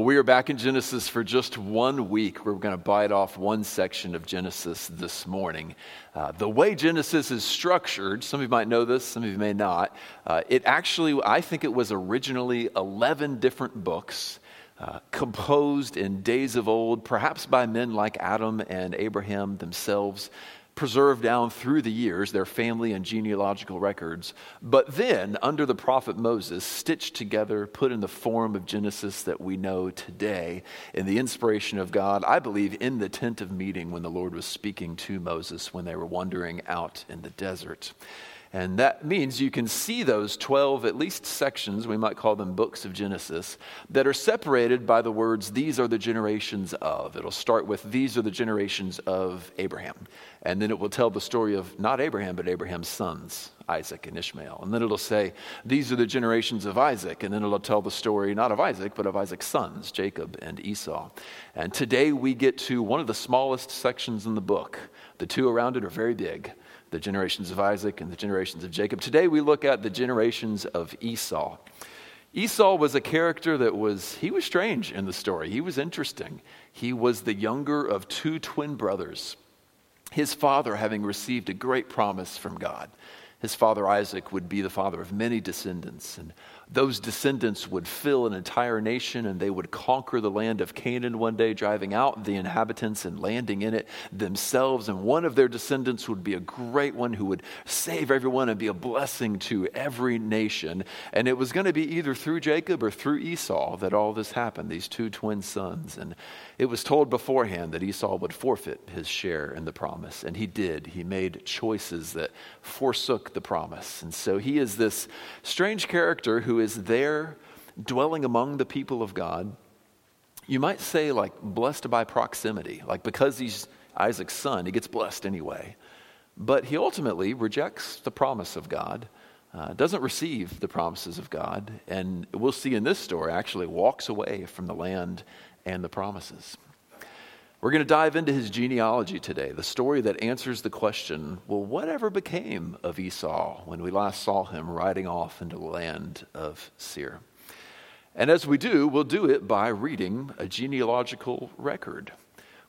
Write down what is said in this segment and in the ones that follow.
We are back in Genesis for just one week. We're going to bite off one section of Genesis this morning. Uh, the way Genesis is structured, some of you might know this, some of you may not. Uh, it actually, I think it was originally 11 different books. Uh, composed in days of old, perhaps by men like Adam and Abraham themselves, preserved down through the years, their family and genealogical records, but then, under the prophet Moses, stitched together, put in the form of Genesis that we know today, in the inspiration of God, I believe, in the tent of meeting when the Lord was speaking to Moses when they were wandering out in the desert. And that means you can see those 12, at least sections, we might call them books of Genesis, that are separated by the words, These are the generations of. It'll start with, These are the generations of Abraham. And then it will tell the story of not Abraham, but Abraham's sons, Isaac and Ishmael. And then it'll say, These are the generations of Isaac. And then it'll tell the story not of Isaac, but of Isaac's sons, Jacob and Esau. And today we get to one of the smallest sections in the book. The two around it are very big the generations of Isaac and the generations of Jacob. Today we look at the generations of Esau. Esau was a character that was, he was strange in the story. He was interesting. He was the younger of two twin brothers, his father having received a great promise from God. His father Isaac would be the father of many descendants, and those descendants would fill an entire nation and they would conquer the land of Canaan one day, driving out the inhabitants and landing in it themselves. And one of their descendants would be a great one who would save everyone and be a blessing to every nation. And it was going to be either through Jacob or through Esau that all this happened, these two twin sons. And it was told beforehand that Esau would forfeit his share in the promise. And he did. He made choices that forsook the promise. And so he is this strange character who is there dwelling among the people of God. You might say, like, blessed by proximity. Like, because he's Isaac's son, he gets blessed anyway. But he ultimately rejects the promise of God, uh, doesn't receive the promises of God, and we'll see in this story actually walks away from the land and the promises. We're going to dive into his genealogy today, the story that answers the question well, whatever became of Esau when we last saw him riding off into the land of Seir? And as we do, we'll do it by reading a genealogical record,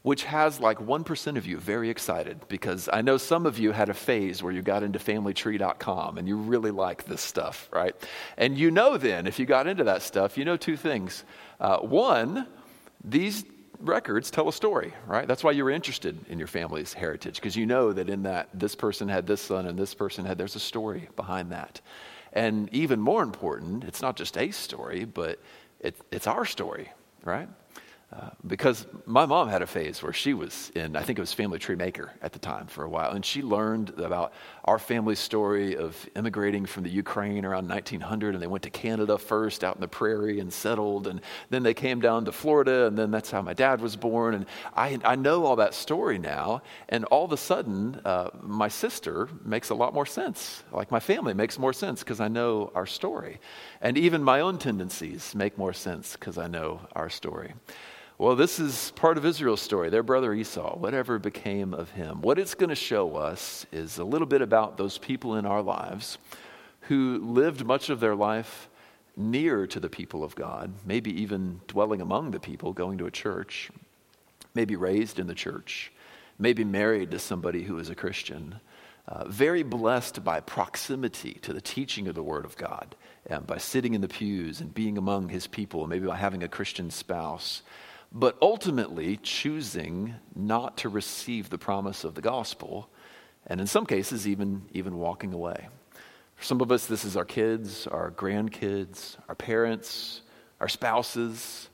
which has like 1% of you very excited because I know some of you had a phase where you got into familytree.com and you really like this stuff, right? And you know then, if you got into that stuff, you know two things. Uh, one, these records tell a story, right? That's why you were interested in your family's heritage, because you know that in that this person had this son and this person had, there's a story behind that. And even more important, it's not just a story, but it, it's our story, right? Because my mom had a phase where she was in, I think it was Family Tree Maker at the time for a while, and she learned about our family's story of immigrating from the Ukraine around 1900, and they went to Canada first, out in the prairie, and settled, and then they came down to Florida, and then that's how my dad was born. And I, I know all that story now, and all of a sudden, uh, my sister makes a lot more sense. Like my family makes more sense because I know our story. And even my own tendencies make more sense because I know our story. Well, this is part of Israel's story, their brother Esau, whatever became of him. What it's going to show us is a little bit about those people in our lives who lived much of their life near to the people of God, maybe even dwelling among the people, going to a church, maybe raised in the church, maybe married to somebody who is a Christian. Uh, very blessed by proximity to the teaching of the Word of God, and by sitting in the pews and being among His people, maybe by having a Christian spouse but ultimately choosing not to receive the promise of the gospel, and in some cases, even, even walking away. For some of us, this is our kids, our grandkids, our parents, our spouses,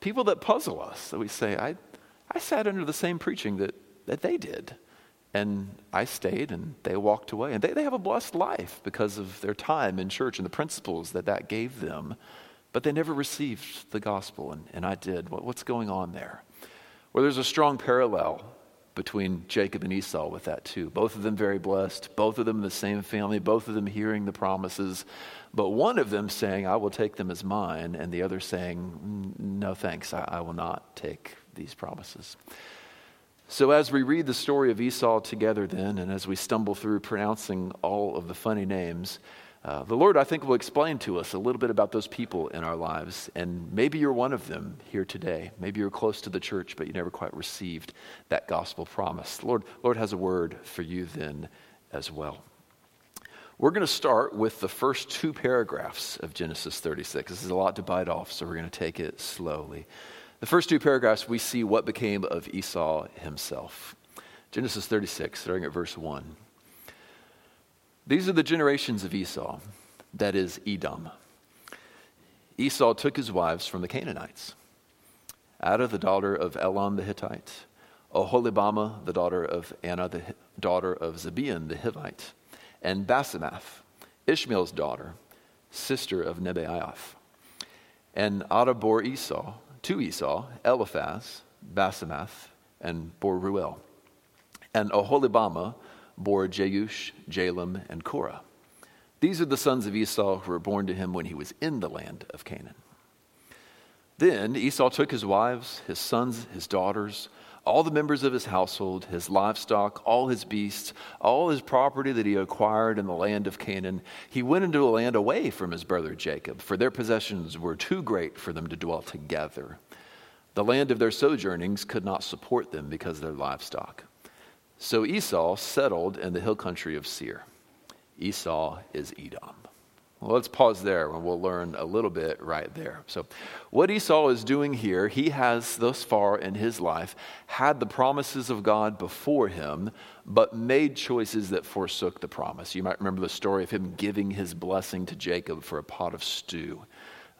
people that puzzle us, that we say, I, I sat under the same preaching that, that they did. And I stayed and they walked away. And they, they have a blessed life because of their time in church and the principles that that gave them. But they never received the gospel, and, and I did. What, what's going on there? Well, there's a strong parallel between Jacob and Esau with that too. Both of them very blessed, both of them in the same family, both of them hearing the promises, but one of them saying, I will take them as mine, and the other saying, No thanks, I, I will not take these promises. So, as we read the story of Esau together, then, and as we stumble through pronouncing all of the funny names, Uh, the Lord, I think, will explain to us a little bit about those people in our lives. And maybe you're one of them here today. Maybe you're close to the church, but you never quite received that gospel promise. The Lord, Lord has a word for you then as well. We're going to start with the first two paragraphs of Genesis 36. This is a lot to bite off, so we're going to take it slowly. The first two paragraphs, we see what became of Esau himself. Genesis 36, starting at verse 1. These are the generations of Esau, that is, Edom. Esau took his wives from the Canaanites. Adah, the daughter of Elon the Hittite, Oholibamah, the daughter of Anah, the daughter of Zibeon the Hivite, and Basemath, Ishmael's daughter, sister of Nebaioth. And Adah bore Esau, to Esau, Eliphaz, Basemath, and bore Reuel. And Oholibamah bore Jeush, Jalam, and Korah. These are the sons of Esau who were born to him when he was in the land of Canaan. Then Esau took his wives, his sons, his daughters, all the members of his household, his livestock, all his beasts, all his property that he acquired in the land of Canaan. He went into a land away from his brother Jacob, for their possessions were too great for them to dwell together. The land of their sojournings could not support them because of their livestock. So Esau settled in the hill country of Seir. Esau is Edom. Well, let's pause there and we'll learn a little bit right there. So, what Esau is doing here, he has thus far in his life had the promises of God before him, but made choices that forsook the promise. You might remember the story of him giving his blessing to Jacob for a pot of stew.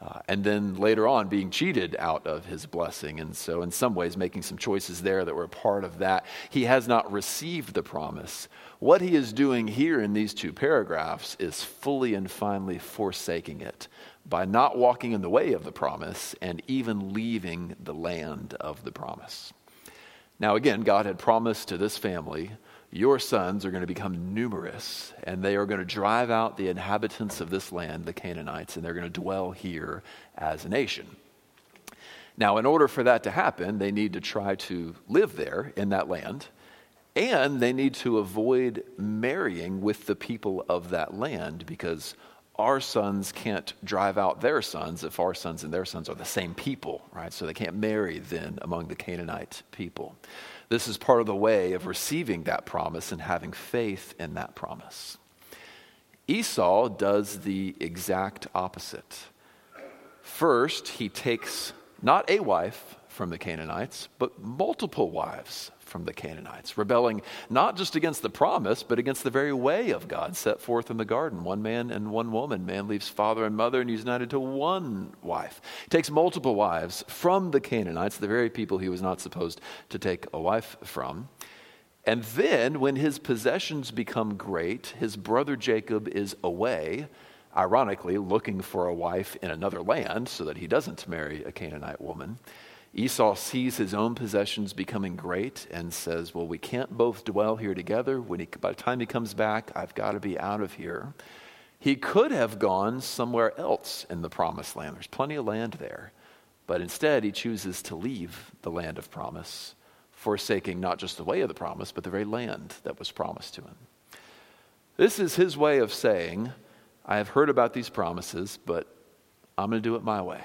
Uh, and then later on being cheated out of his blessing. And so, in some ways, making some choices there that were part of that. He has not received the promise. What he is doing here in these two paragraphs is fully and finally forsaking it by not walking in the way of the promise and even leaving the land of the promise. Now, again, God had promised to this family your sons are going to become numerous, and they are going to drive out the inhabitants of this land, the Canaanites, and they're going to dwell here as a nation. Now, in order for that to happen, they need to try to live there in that land, and they need to avoid marrying with the people of that land because our sons can't drive out their sons if our sons and their sons are the same people, right? So they can't marry then among the Canaanite people. This is part of the way of receiving that promise and having faith in that promise. Esau does the exact opposite. First, he takes not a wife from the Canaanites, but multiple wives from the Canaanites, rebelling not just against the promise, but against the very way of God set forth in the garden. One man and one woman. Man leaves father and mother and he's united to one wife. He takes multiple wives from the Canaanites, the very people he was not supposed to take a wife from. And then, when his possessions become great, his brother Jacob is away, ironically, looking for a wife in another land so that he doesn't marry a Canaanite woman. Esau sees his own possessions becoming great and says, Well, we can't both dwell here together. When he, by the time he comes back, I've got to be out of here. He could have gone somewhere else in the promised land. There's plenty of land there. But instead, he chooses to leave the land of promise, forsaking not just the way of the promise, but the very land that was promised to him. This is his way of saying, I have heard about these promises, but I'm going to do it my way.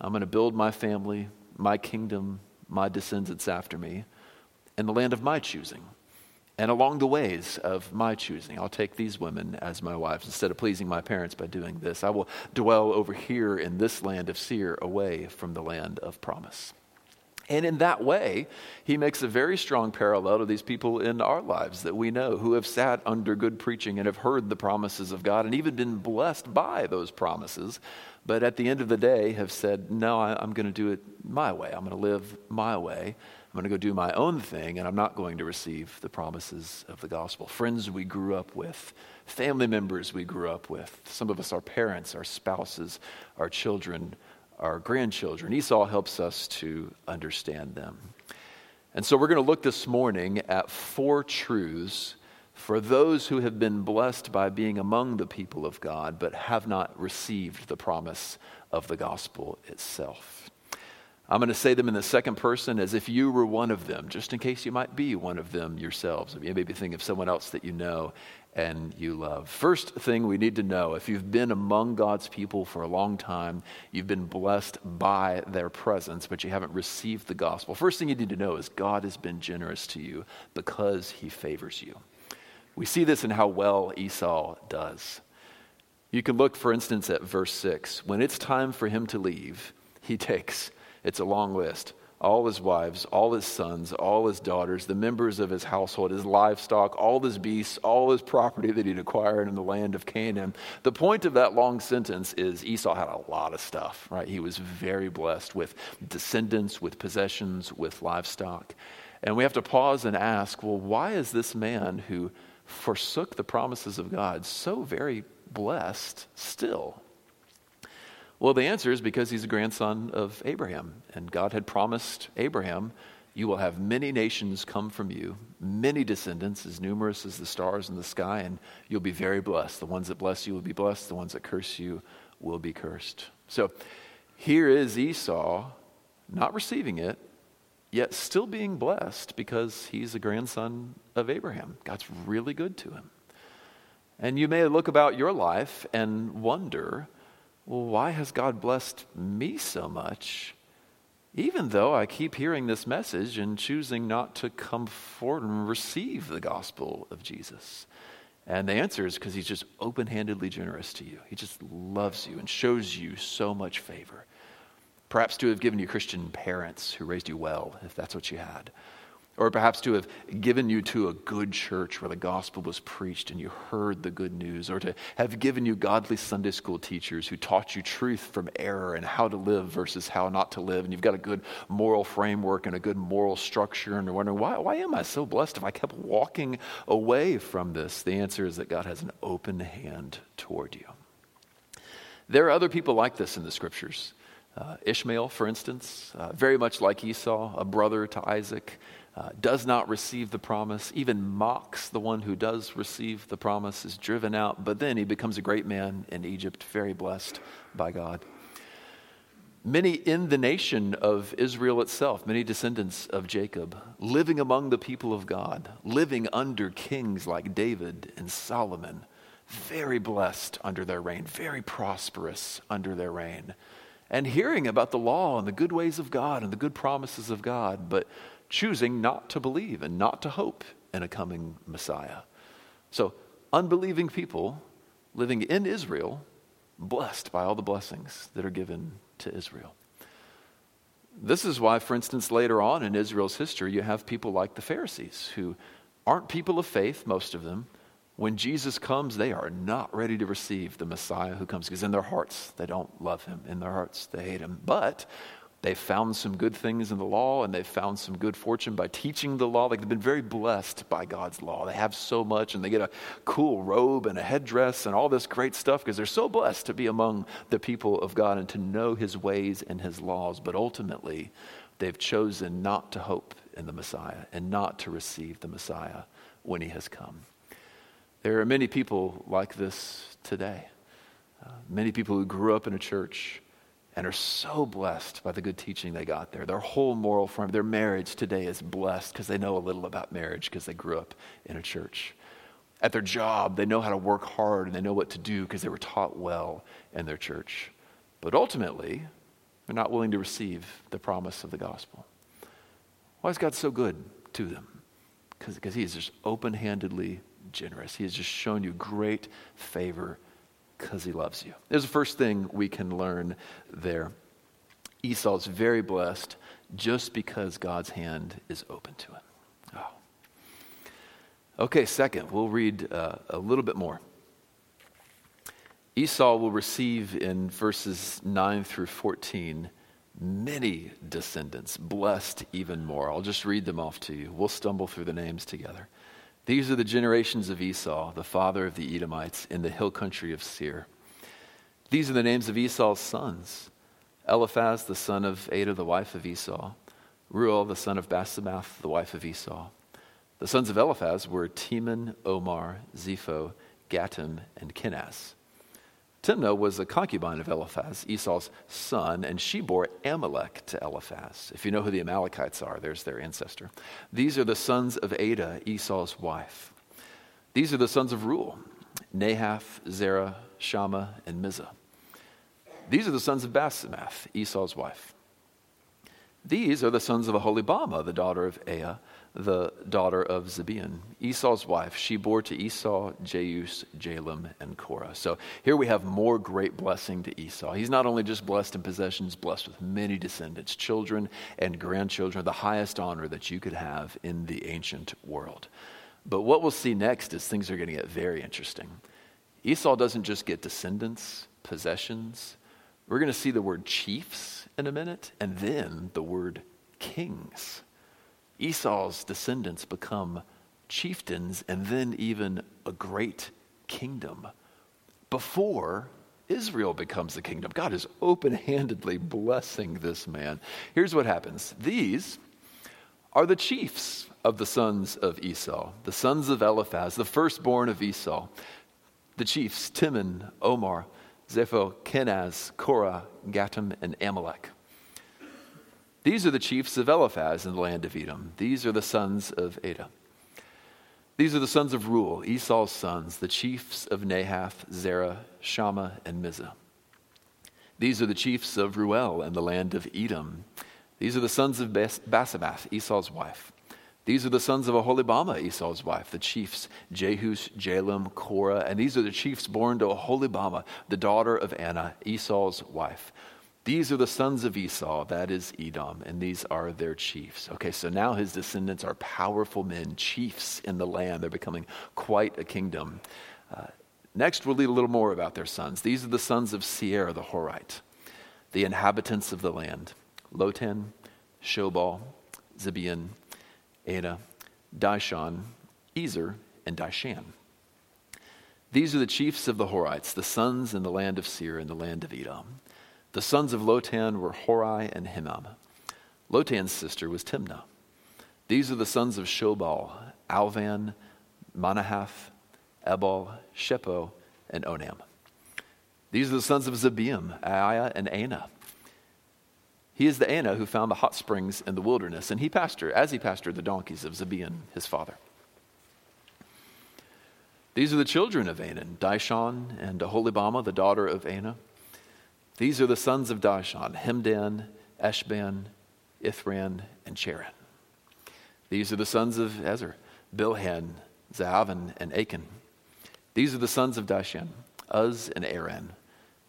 I'm going to build my family my kingdom, my descendants after me, and the land of my choosing. And along the ways of my choosing, I'll take these women as my wives. Instead of pleasing my parents by doing this, I will dwell over here in this land of Seir, away from the land of promise. And in that way, he makes a very strong parallel to these people in our lives that we know who have sat under good preaching and have heard the promises of God and even been blessed by those promises, but at the end of the day have said, No, I, am going to do it my way. I'm going to live my way. I'm going to go do my own thing, and I'm not going to receive the promises of the gospel. Friends we grew up with, family members we grew up with, some of us, our parents, our spouses, our children our grandchildren. Esau helps us to understand them. And so we're going to look this morning at four truths for those who have been blessed by being among the people of God but have not received the promise of the gospel itself. I'm going to say them in the second person as if you were one of them, just in case you might be one of them yourselves. You maybe think of someone else that you know and you love. First thing we need to know if you've been among God's people for a long time, you've been blessed by their presence, but you haven't received the gospel. First thing you need to know is God has been generous to you because he favors you. We see this in how well Esau does. You can look, for instance, at verse 6. When it's time for him to leave, he takes, it's a long list, all his wives, all his sons, all his daughters, the members of his household, his livestock, all his beasts, all his property that he'd acquired in the land of Canaan. The point of that long sentence is Esau had a lot of stuff, right? He was very blessed with descendants, with possessions, with livestock. And we have to pause and ask, well, why is this man who forsook the promises of God so very blessed still? Well, the answer is because he's a grandson of Abraham. And God had promised Abraham, You will have many nations come from you, many descendants, as numerous as the stars in the sky, and you'll be very blessed. The ones that bless you will be blessed, the ones that curse you will be cursed. So here is Esau not receiving it, yet still being blessed because he's a grandson of Abraham. God's really good to him. And you may look about your life and wonder, well, why has God blessed me so much? Even though I keep hearing this message and choosing not to come forward and receive the gospel of Jesus. And the answer is because he's just open handedly generous to you. He just loves you and shows you so much favor. Perhaps to have given you Christian parents who raised you well, if that's what you had or perhaps to have given you to a good church where the gospel was preached and you heard the good news, or to have given you godly Sunday school teachers who taught you truth from error and how to live versus how not to live, and you've got a good moral framework and a good moral structure, and you're wondering, why, why am I so blessed if I kept walking away from this? The answer is that God has an open hand toward you. There are other people like this in the scriptures. Uh, Ishmael, for instance, uh, very much like Esau, a brother to Isaac uh, does not receive the promise, even mocks the one who does receive the promise, is driven out, but then he becomes a great man in Egypt, very blessed by God. Many in the nation of Israel itself, many descendants of Jacob, living among the people of God, living under kings like David and Solomon, very blessed under their reign, very prosperous under their reign, and hearing about the law and the good ways of God and the good promises of God, but choosing not to believe and not to hope in a coming Messiah. So, unbelieving people living in Israel, blessed by all the blessings that are given to Israel. This is why, for instance, later on in Israel's history, you have people like the Pharisees who aren't people of faith, most of them. When Jesus comes, they are not ready to receive the Messiah who comes because in their hearts they don't love him. In their hearts they hate him. But They've found some good things in the law and they've found some good fortune by teaching the law. Like they've been very blessed by God's law. They have so much and they get a cool robe and a headdress and all this great stuff because they're so blessed to be among the people of God and to know his ways and his laws. But ultimately, they've chosen not to hope in the Messiah and not to receive the Messiah when he has come. There are many people like this today. Uh, many people who grew up in a church and are so blessed by the good teaching they got there. Their whole moral frame, their marriage today is blessed because they know a little about marriage because they grew up in a church. At their job, they know how to work hard and they know what to do because they were taught well in their church. But ultimately, they're not willing to receive the promise of the gospel. Why is God so good to them? Because He is just open handedly generous. He has just shown you great favor because he loves you. There's the first thing we can learn there. Esau's very blessed just because God's hand is open to him. Oh. Okay, second, we'll read uh, a little bit more. Esau will receive in verses 9 through 14 many descendants, blessed even more. I'll just read them off to you. We'll stumble through the names together. These are the generations of Esau, the father of the Edomites, in the hill country of Seir. These are the names of Esau's sons Eliphaz, the son of Adah, the wife of Esau, Reuel, the son of Basemath, the wife of Esau. The sons of Eliphaz were Teman, Omar, Zepho, Gatam, and Kenaz. Timnah was a concubine of Eliphaz, Esau's son, and she bore Amalek to Eliphaz. If you know who the Amalekites are, there's their ancestor. These are the sons of Adah, Esau's wife. These are the sons of Reuel, Nahath, Zerah, Shammah, and Mizah. These are the sons of Basemath, Esau's wife. These are the sons of Aholibamah, the daughter of Aa, the daughter of Zibeon, Esau's wife. She bore to Esau, Jeus, Jalam, and Korah. So here we have more great blessing to Esau. He's not only just blessed in possessions, blessed with many descendants, children and grandchildren, the highest honor that you could have in the ancient world. But what we'll see next is things are going to get very interesting. Esau doesn't just get descendants, possessions. We're going to see the word chiefs in a minute, and then the word kings. Esau's descendants become chieftains and then even a great kingdom before Israel becomes the kingdom. God is open handedly blessing this man. Here's what happens these are the chiefs of the sons of Esau, the sons of Eliphaz, the firstborn of Esau. The chiefs, Teman, Omar, Zepho, Kenaz, Korah, Gatam, and Amalek. These are the chiefs of Eliphaz in the land of Edom. These are the sons of Adah. These are the sons of Reuel, Esau's sons, the chiefs of Nahath, Zerah, Shammah, and Mizah. These are the chiefs of Reuel in the land of Edom. These are the sons of Bas- Basemath, Esau's wife. These are the sons of Aholibamah, Esau's wife, the chiefs, Jehus, Jalam, Korah, and these are the chiefs born to Aholibamah, the daughter of Anah, Esau's wife. These are the sons of Esau, that is Edom, and these are their chiefs. Okay, so now his descendants are powerful men, chiefs in the land. They're becoming quite a kingdom. Uh, next, we'll read a little more about their sons. These are the sons of Seir the Horite, the inhabitants of the land Lotan, Shobal, Zibeon, Ada, Dishon, Ezer, and Dishan. These are the chiefs of the Horites, the sons in the land of Seir and the land of Edom. The sons of Lotan were Hori and Hemam. Lotan's sister was Timnah. These are the sons of Shobal, Alvan, Manahath, Ebal, Shepho, and Onam. These are the sons of Zibeon, Aiah, and Anah. He is the Anah who found the hot springs in the wilderness, and he pastured, as he pastured the donkeys of Zibeon, his father. These are the children of Anah, Dishon and Aholibamah, the daughter of Anah. These are the sons of Dishon Hemdan, Eshban, Ithran, and Cheran. These are the sons of Ezer Bilhan, Zahavan, and Akan. These are the sons of Dishan, Uz and Aran.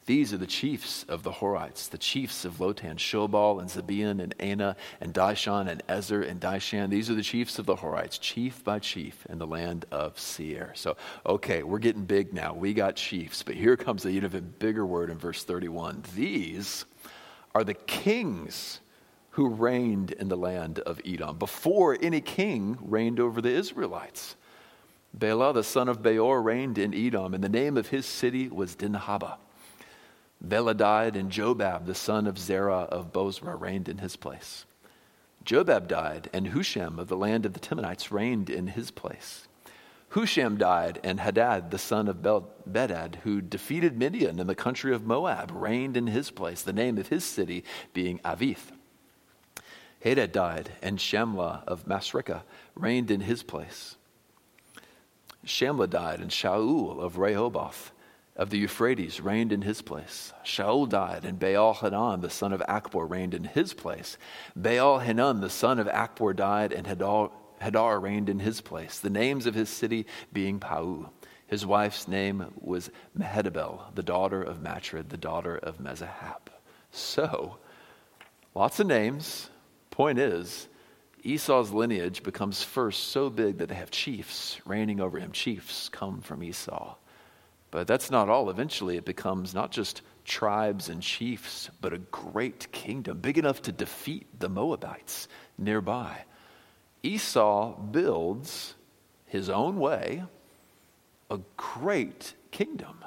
These are the chiefs of the Horites, the chiefs of Lotan, Shobal and Zibeon and Anah and Dishon and Ezer and Dishan. These are the chiefs of the Horites, chief by chief in the land of Seir. So, okay, we're getting big now. We got chiefs, but here comes the even bigger word in verse 31. These are the kings who reigned in the land of Edom before any king reigned over the Israelites. Bela, the son of Beor, reigned in Edom, and the name of his city was Dinhabah. Bela died, and Jobab, the son of Zerah of Bozrah, reigned in his place. Jobab died, and Husham of the land of the Temanites reigned in his place. Husham died, and Hadad, the son of Bedad, who defeated Midian in the country of Moab, reigned in his place, the name of his city being Avith. Hadad died, and Shamlah of Masrekah reigned in his place. Shamlah died, and Shaul of Rehoboth of the Euphrates reigned in his place. Shaul died, and Baal Hanan, the son of Achbor, reigned in his place. Baal Hanan, the son of Achbor, died, and Hadar reigned in his place. The names of his city being Pau. His wife's name was Mehetabel, the daughter of Matred, the daughter of Mezahab. So, lots of names. Point is, Esau's lineage becomes first so big that they have chiefs reigning over him. Chiefs come from Esau. But that's not all. Eventually, it becomes not just tribes and chiefs, but a great kingdom, big enough to defeat the Moabites nearby. Esau builds his own way a great kingdom.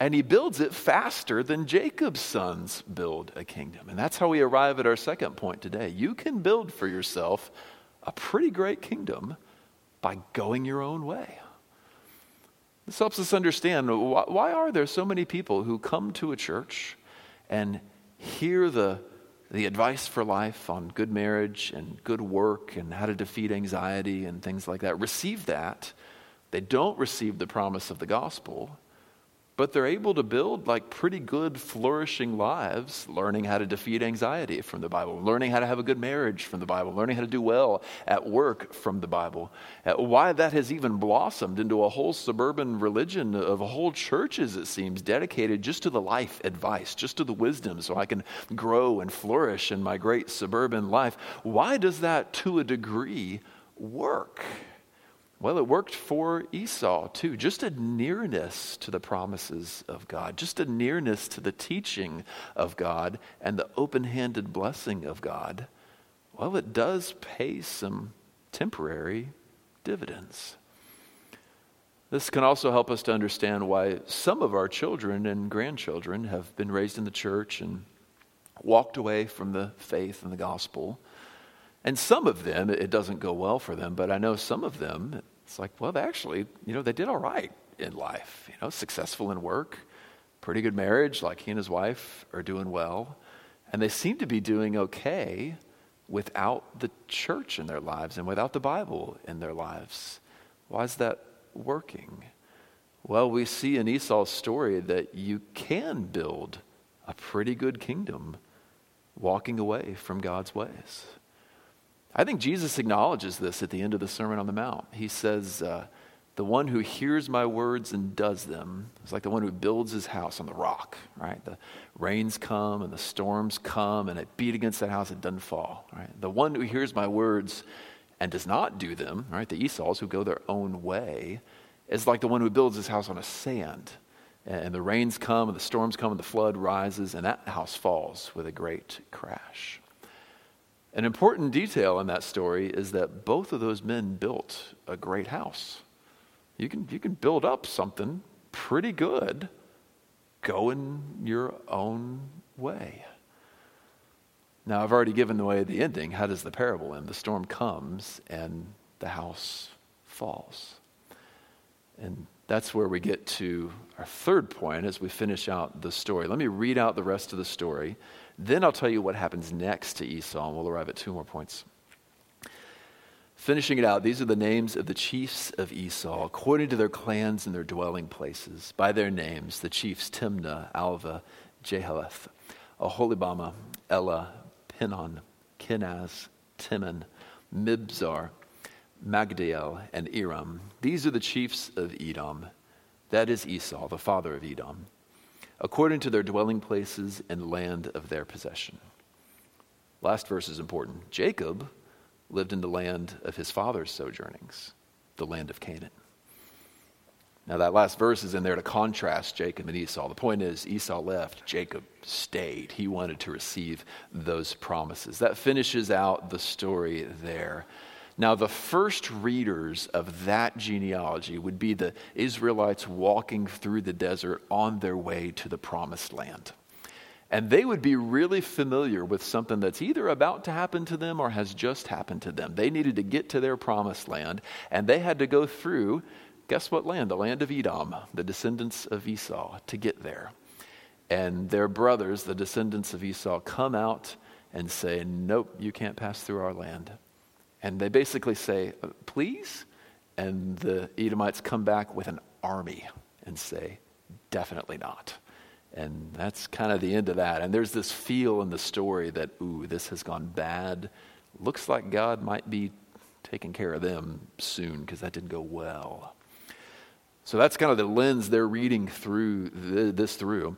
And he builds it faster than Jacob's sons build a kingdom. And that's how we arrive at our second point today. You can build for yourself a pretty great kingdom by going your own way. This helps us understand why, why are there so many people who come to a church and hear the, the advice for life on good marriage and good work and how to defeat anxiety and things like that, receive that. They don't receive the promise of the gospel but they're able to build like pretty good flourishing lives learning how to defeat anxiety from the bible learning how to have a good marriage from the bible learning how to do well at work from the bible. Uh, why that has even blossomed into a whole suburban religion of whole churches it seems dedicated just to the life advice just to the wisdom so i can grow and flourish in my great suburban life. Why does that to a degree work well, it worked for Esau too. Just a nearness to the promises of God, just a nearness to the teaching of God and the open handed blessing of God. Well, it does pay some temporary dividends. This can also help us to understand why some of our children and grandchildren have been raised in the church and walked away from the faith and the gospel. And some of them, it doesn't go well for them, but I know some of them, it's like, well, they actually, you know, they did all right in life, you know, successful in work, pretty good marriage, like he and his wife are doing well. And they seem to be doing okay without the church in their lives and without the Bible in their lives. Why is that working? Well, we see in Esau's story that you can build a pretty good kingdom walking away from God's ways. I think Jesus acknowledges this at the end of the Sermon on the Mount. He says, uh, The one who hears my words and does them is like the one who builds his house on the rock, right? The rains come and the storms come and it beat against that house, it doesn't fall, right? The one who hears my words and does not do them, right? The Esau's who go their own way, is like the one who builds his house on a sand. And the rains come and the storms come and the flood rises and that house falls with a great crash. An important detail in that story is that both of those men built a great house. You can, you can build up something pretty good going your own way. Now, I've already given away the ending. How does the parable end? The storm comes and the house falls. And that's where we get to our third point as we finish out the story. Let me read out the rest of the story then I'll tell you what happens next to Esau, and we'll arrive at two more points. Finishing it out, these are the names of the chiefs of Esau, according to their clans and their dwelling places. By their names, the chiefs Timnah, Alva, Jehalelel, Aholibamah, Ella, Pinon, Kenaz, Teman, Mibzar, Magdiel, and Iram. These are the chiefs of Edom. That is Esau, the father of Edom according to their dwelling places and land of their possession. Last verse is important. Jacob lived in the land of his father's sojournings, the land of Canaan. Now, that last verse is in there to contrast Jacob and Esau. The point is, Esau left, Jacob stayed. He wanted to receive those promises. That finishes out the story there. Now, the first readers of that genealogy would be the Israelites walking through the desert on their way to the promised land. And they would be really familiar with something that's either about to happen to them or has just happened to them. They needed to get to their promised land, and they had to go through, guess what land? The land of Edom, the descendants of Esau, to get there. And their brothers, the descendants of Esau, come out and say, Nope, you can't pass through our land. And they basically say, uh, Please? And the Edomites come back with an army and say, Definitely not. And that's kind of the end of that. And there's this feel in the story that, ooh, this has gone bad. Looks like God might be taking care of them soon because that didn't go well. So that's kind of the lens they're reading through this through.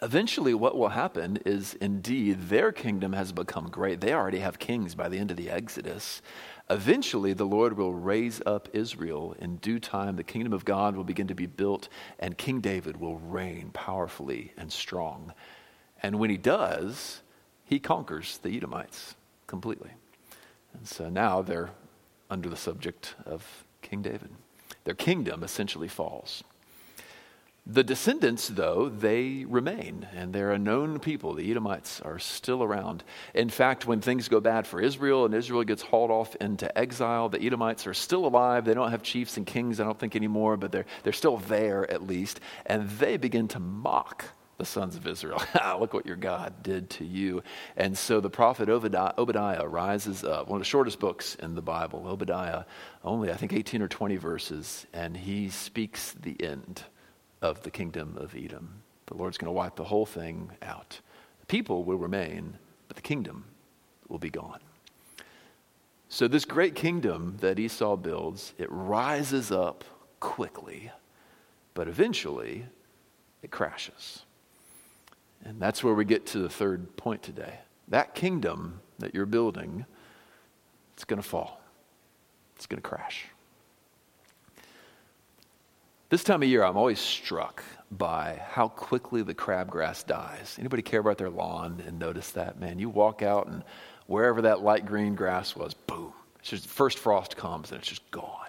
Eventually, what will happen is indeed their kingdom has become great. They already have kings by the end of the Exodus. Eventually, the Lord will raise up Israel. In due time, the kingdom of God will begin to be built, and King David will reign powerfully and strong. And when he does, he conquers the Edomites completely. And so now they're under the subject of King David. Their kingdom essentially falls. The descendants, though, they remain, and they're a known people. The Edomites are still around. In fact, when things go bad for Israel and Israel gets hauled off into exile, the Edomites are still alive. They don't have chiefs and kings, I don't think, anymore, but they're, they're still there at least. And they begin to mock the sons of Israel. Ah, look what your God did to you. And so the prophet Obadiah, Obadiah, rises up, one of the shortest books in the Bible, Obadiah, only I think 18 or 20 verses, and he speaks the end of the kingdom of Edom. The Lord's going to wipe the whole thing out. The people will remain, but the kingdom will be gone. So, this great kingdom that Esau builds, it rises up quickly, but eventually it crashes. And that's where we get to the third point today. That kingdom that you're building, it's going to fall, it's going to crash. This time of year, I'm always struck by how quickly the crabgrass dies. Anybody care about their lawn and notice that? Man, you walk out and wherever that light green grass was, boom. It's just first frost comes and it's just gone.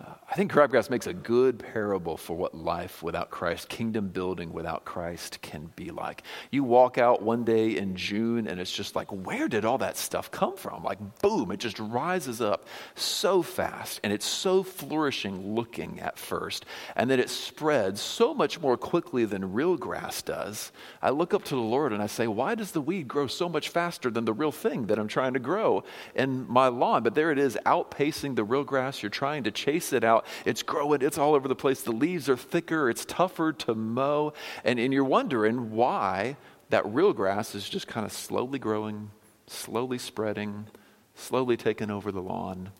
Uh, I think crabgrass makes a good parable for what life without Christ, kingdom building without Christ, can be like. You walk out one day in June and it's just like, where did all that stuff come from? Like, boom, it just rises up so fast and it's so flourishing looking at first. And then it spreads so much more quickly than real grass does. I look up to the Lord and I say, why does the weed grow so much faster than the real thing that I'm trying to grow in my lawn? But there it is, outpacing the real grass. You're trying to chase it out. It's growing, it's all over the place. The leaves are thicker, it's tougher to mow. And, and you're wondering why that real grass is just kind of slowly growing, slowly spreading, slowly taking over the lawn.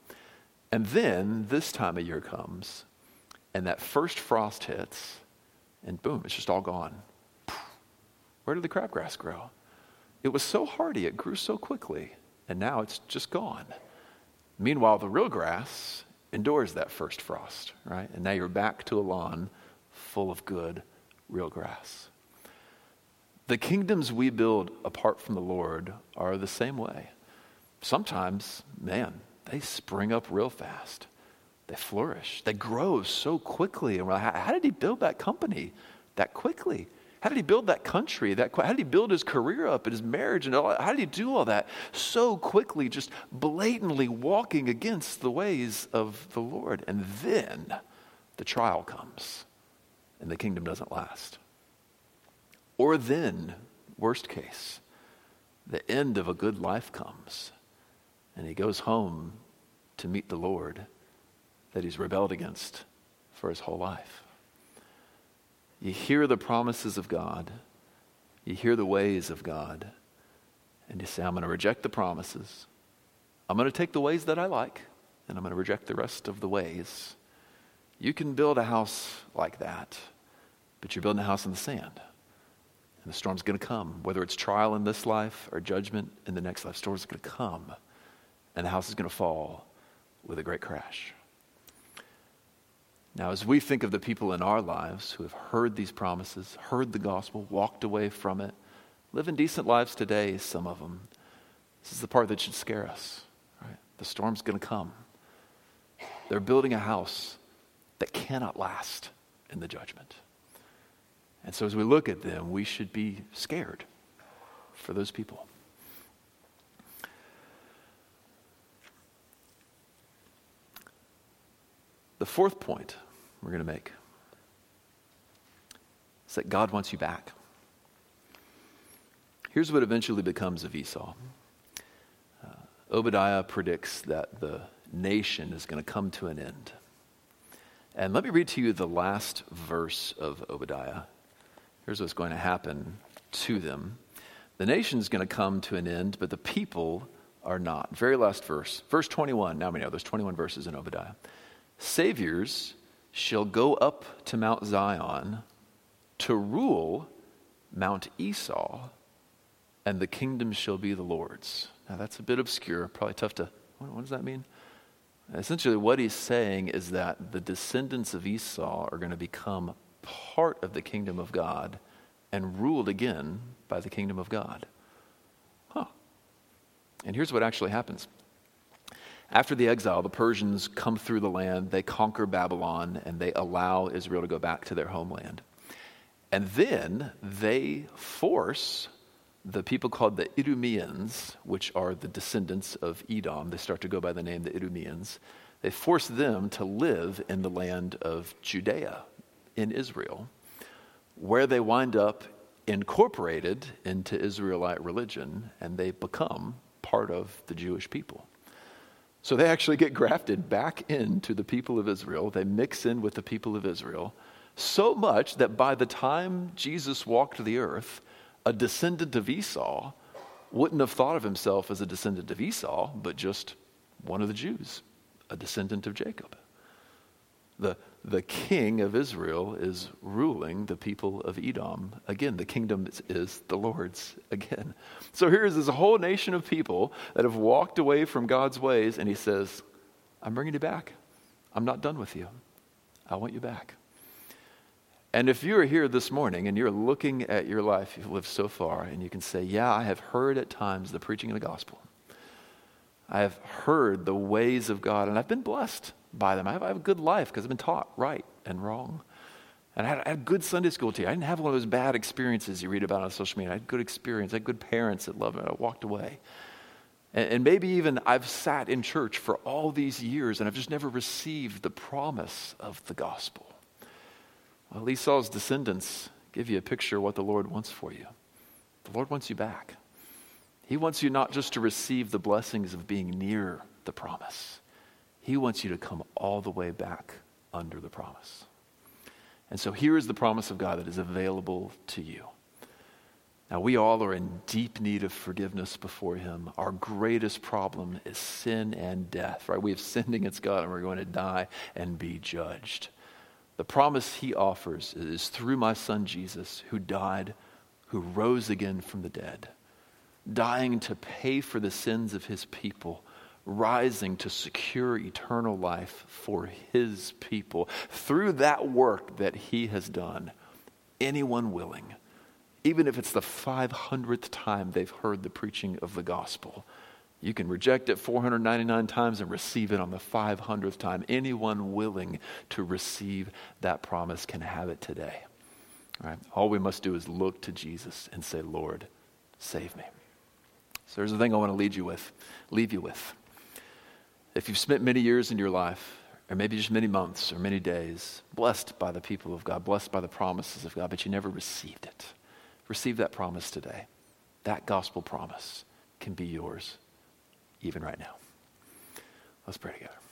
And then this time of year comes, and that first frost hits, and boom, it's just all gone. Where did the crabgrass grow? It was so hardy, it grew so quickly, and now it's just gone. Meanwhile, the real grass endures that first frost, right? And now you're back to a lawn full of good, real grass. The kingdoms we build apart from the Lord are the same way. Sometimes, man, they spring up real fast. They flourish. They grow so quickly. And we're like, how did he build that company that quickly? How did he build that country? That, how did he build his career up and his marriage? And all, how did he do all that so quickly, just blatantly walking against the ways of the Lord? And then the trial comes and the kingdom doesn't last. Or then, worst case, the end of a good life comes and he goes home to meet the Lord that he's rebelled against for his whole life. You hear the promises of God, you hear the ways of God, and you say, I'm going to reject the promises. I'm going to take the ways that I like, and I'm going to reject the rest of the ways. You can build a house like that, but you're building a house in the sand. And the storm's going to come. Whether it's trial in this life or judgment in the next life, storm's going to come. And the house is going to fall with a great crash. Now, as we think of the people in our lives who have heard these promises, heard the gospel, walked away from it, living decent lives today, some of them, this is the part that should scare us. Right? The storm's going to come. They're building a house that cannot last in the judgment. And so, as we look at them, we should be scared for those people. The fourth point we're going to make is that God wants you back. Here's what eventually becomes of Esau uh, Obadiah predicts that the nation is going to come to an end. And let me read to you the last verse of Obadiah. Here's what's going to happen to them. The nation is going to come to an end, but the people are not. Very last verse, verse 21. Now we know there's 21 verses in Obadiah. Saviors shall go up to Mount Zion to rule Mount Esau, and the kingdom shall be the Lord's. Now, that's a bit obscure, probably tough to. What, what does that mean? Essentially, what he's saying is that the descendants of Esau are going to become part of the kingdom of God and ruled again by the kingdom of God. Huh. And here's what actually happens After the exile, the Persians come through the land, they conquer Babylon, and they allow Israel to go back to their homeland. And then they force the people called the Idumeans, which are the descendants of Edom, they start to go by the name the Idumeans, they force them to live in the land of Judea, in Israel, where they wind up incorporated into Israelite religion and they become part of the Jewish people. So they actually get grafted back into the people of Israel. They mix in with the people of Israel so much that by the time Jesus walked the earth, a descendant of Esau wouldn't have thought of himself as a descendant of Esau, but just one of the Jews, a descendant of Jacob. The, the king of Israel is ruling the people of Edom. Again, the kingdom is, the Lord's again. So here is this whole nation of people that have walked away from God's ways, and he says, I'm bringing you back. I'm not done with you. I want you back. And if you're here this morning and you're looking at your life you've lived so far, and you can say, Yeah, I have heard at times the preaching of the gospel. I have heard the ways of God, and I've been blessed by them. I have, I have a good life because I've been taught right and wrong. And I had, I had, a good Sunday school teacher. I didn't have one of those bad experiences you read about on social media. I had good experience. I had good parents that loved me. I walked away. And, and maybe even I've sat in church for all these years and I've just never received the promise of the gospel. Well, Esau's descendants give you a picture of what the Lord wants for you. The Lord wants you back. He wants you not just to receive the blessings of being near the promise, He wants you to come all the way back under the promise. And so here is the promise of God that is available to you. Now, we all are in deep need of forgiveness before Him. Our greatest problem is sin and death, right? We have sinned against God and we're going to die and be judged. The promise he offers is through my son Jesus, who died, who rose again from the dead, dying to pay for the sins of his people, rising to secure eternal life for his people. Through that work that he has done, anyone willing, even if it's the 500th time they've heard the preaching of the gospel, you can reject it 499 times and receive it on the 500th time. Anyone willing to receive that promise can have it today. All, right? All we must do is look to Jesus and say, Lord, save me. So there's a thing I want to lead you with, leave you with. If you've spent many years in your life, or maybe just many months or many days, blessed by the people of God, blessed by the promises of God, but you never received it, receive that promise today. That gospel promise can be yours even right now. Let's pray together.